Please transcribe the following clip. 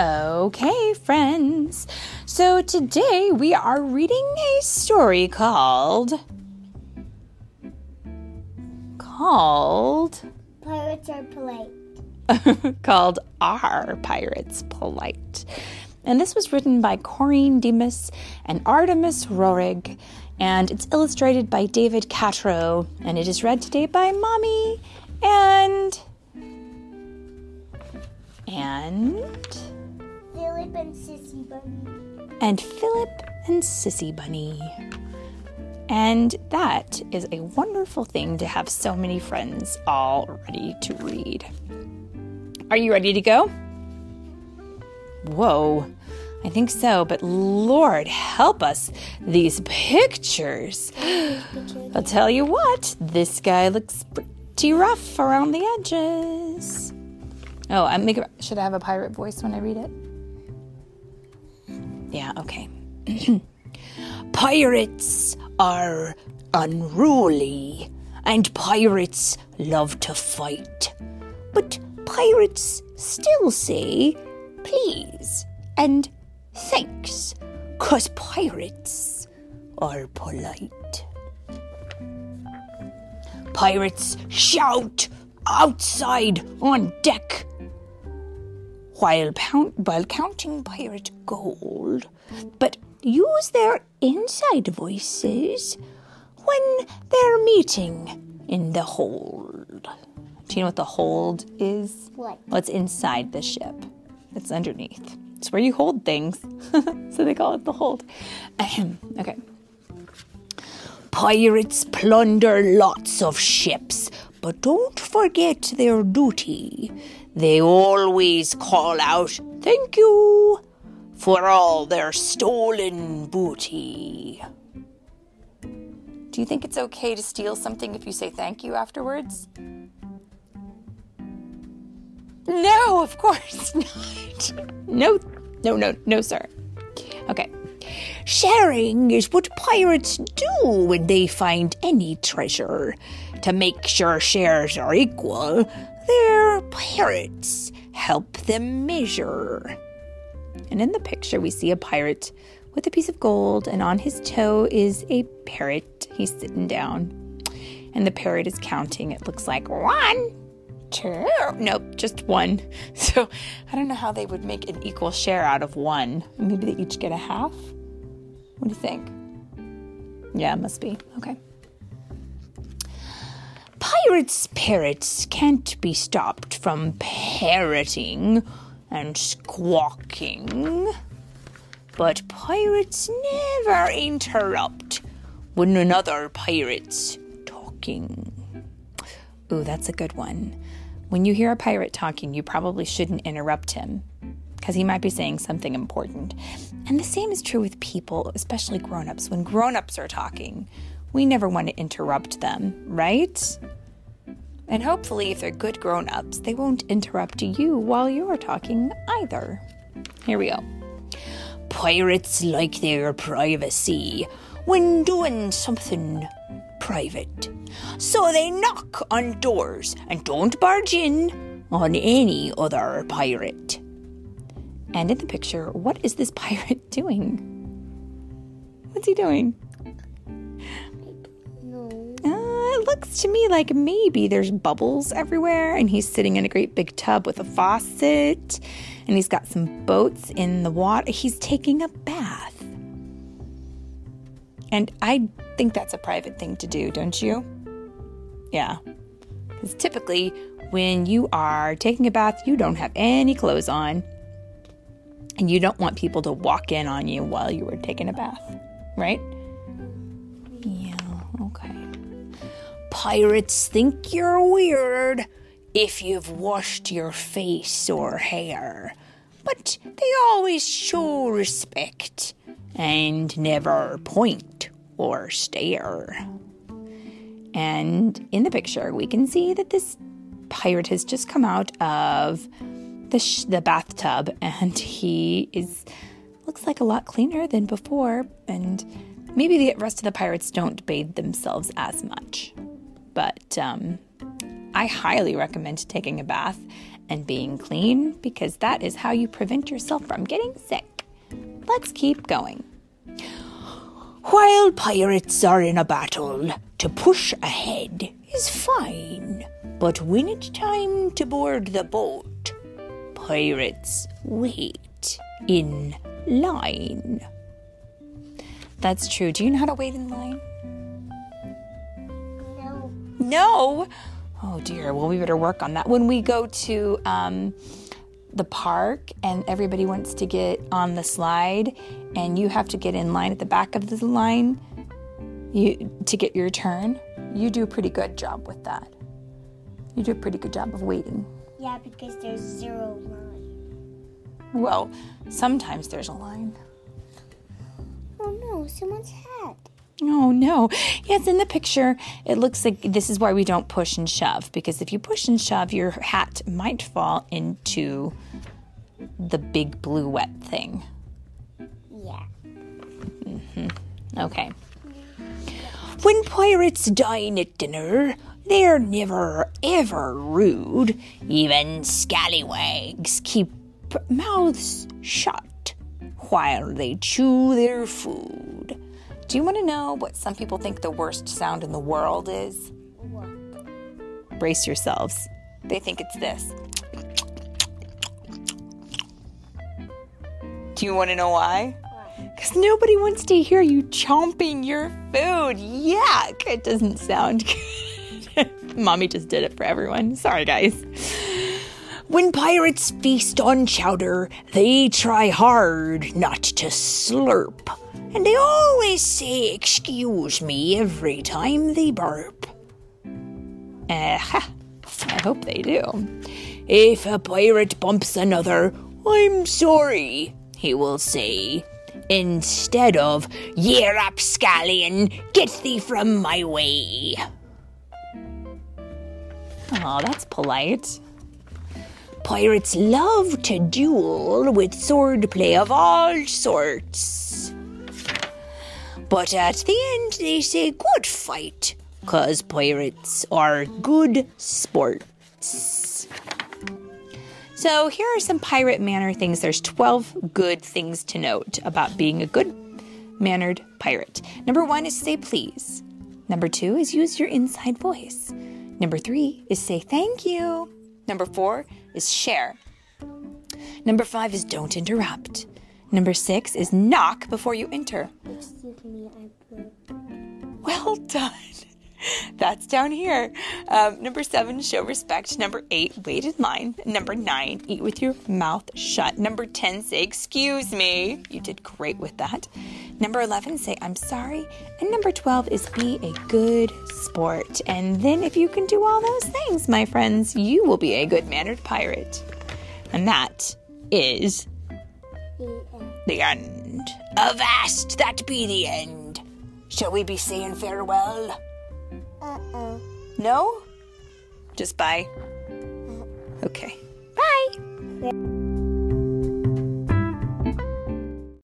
Okay, friends. So today we are reading a story called. called. Pirates are polite. called Are Pirates Polite? And this was written by Corinne Demas and Artemis Roehrig, and it's illustrated by David Catrow, and it is read today by Mommy and. and. Philip and Sissy Bunny. and Philip and Sissy Bunny. And that is a wonderful thing to have so many friends all ready to read. Are you ready to go? Whoa, I think so, but Lord help us, these pictures. I'll tell you what, this guy looks pretty rough around the edges. Oh, I should I have a pirate voice when I read it? Yeah, okay. pirates are unruly, and pirates love to fight. But pirates still say please and thanks, 'cause pirates are polite. Pirates shout outside on deck while, pound, while counting pirate gold, but use their inside voices when they're meeting in the hold. Do you know what the hold is? What? What's inside the ship? It's underneath. It's where you hold things. so they call it the hold. Ahem. okay. Pirates plunder lots of ships, but don't forget their duty. They always call out, Thank you, for all their stolen booty. Do you think it's okay to steal something if you say thank you afterwards? No, of course not. No, no, no, no, sir. Okay. Sharing is what pirates do when they find any treasure. To make sure shares are equal, their pirates help them measure. And in the picture, we see a pirate with a piece of gold, and on his toe is a parrot. He's sitting down, and the parrot is counting. It looks like one, two. Nope, just one. So I don't know how they would make an equal share out of one. Maybe they each get a half? What do you think? Yeah, it must be. Okay. Pirates' parrots can't be stopped from parroting and squawking. But pirates never interrupt when another pirate's talking. Ooh, that's a good one. When you hear a pirate talking, you probably shouldn't interrupt him because he might be saying something important. And the same is true with people, especially grown ups. When grown ups are talking, we never want to interrupt them, right? And hopefully, if they're good grown ups, they won't interrupt you while you're talking either. Here we go. Pirates like their privacy when doing something private. So they knock on doors and don't barge in on any other pirate. And in the picture, what is this pirate doing? What's he doing? It looks to me like maybe there's bubbles everywhere, and he's sitting in a great big tub with a faucet, and he's got some boats in the water. He's taking a bath. And I think that's a private thing to do, don't you? Yeah. Because typically, when you are taking a bath, you don't have any clothes on. And you don't want people to walk in on you while you were taking a bath, right? Pirates think you're weird if you've washed your face or hair, but they always show respect and never point or stare. And in the picture, we can see that this pirate has just come out of the, sh- the bathtub and he is looks like a lot cleaner than before and maybe the rest of the pirates don't bathe themselves as much but um, I highly recommend taking a bath and being clean because that is how you prevent yourself from getting sick. Let's keep going. While pirates are in a battle, to push ahead is fine. But when it's time to board the boat, pirates wait in line. That's true. Do you know how to wait in line? No. No. Oh dear. Well, we better work on that. When we go to um, the park and everybody wants to get on the slide, and you have to get in line at the back of the line, you to get your turn. You do a pretty good job with that. You do a pretty good job of waiting. Yeah, because there's zero line. Well, sometimes there's a line. Oh no, someone's hat. Oh no. Yes, in the picture, it looks like this is why we don't push and shove because if you push and shove, your hat might fall into the big blue wet thing. Yeah. Mhm. Okay. When pirates dine at dinner, they're never ever rude. Even scallywags keep mouths shut while they chew their food. Do you want to know what some people think the worst sound in the world is? What? Brace yourselves. They think it's this. Do you want to know why? Why? Because nobody wants to hear you chomping your food. Yuck! It doesn't sound good. Mommy just did it for everyone. Sorry, guys. When pirates feast on chowder, they try hard not to slurp. And they always say, Excuse me, every time they burp. Uh, I hope they do. If a pirate bumps another, I'm sorry, he will say. Instead of, Ye rapscallion, get thee from my way. Oh, that's polite. Pirates love to duel with swordplay of all sorts. But at the end, they say good fight, cause pirates are good sports. So here are some pirate manner things. There's 12 good things to note about being a good mannered pirate. Number one is say please. Number two is use your inside voice. Number three is say thank you. Number four is share. Number five is don't interrupt. Number six is knock before you enter. Excuse me, I put. Well done. That's down here. Um, number seven, show respect. Number eight, wait in line. Number nine, eat with your mouth shut. Number 10, say, excuse me. You did great with that. Number 11, say, I'm sorry. And number 12 is be a good sport. And then, if you can do all those things, my friends, you will be a good mannered pirate. And that is end. The end. Avast, that be the end. Shall we be saying farewell? Uh-uh. No? Just bye? Okay. Bye.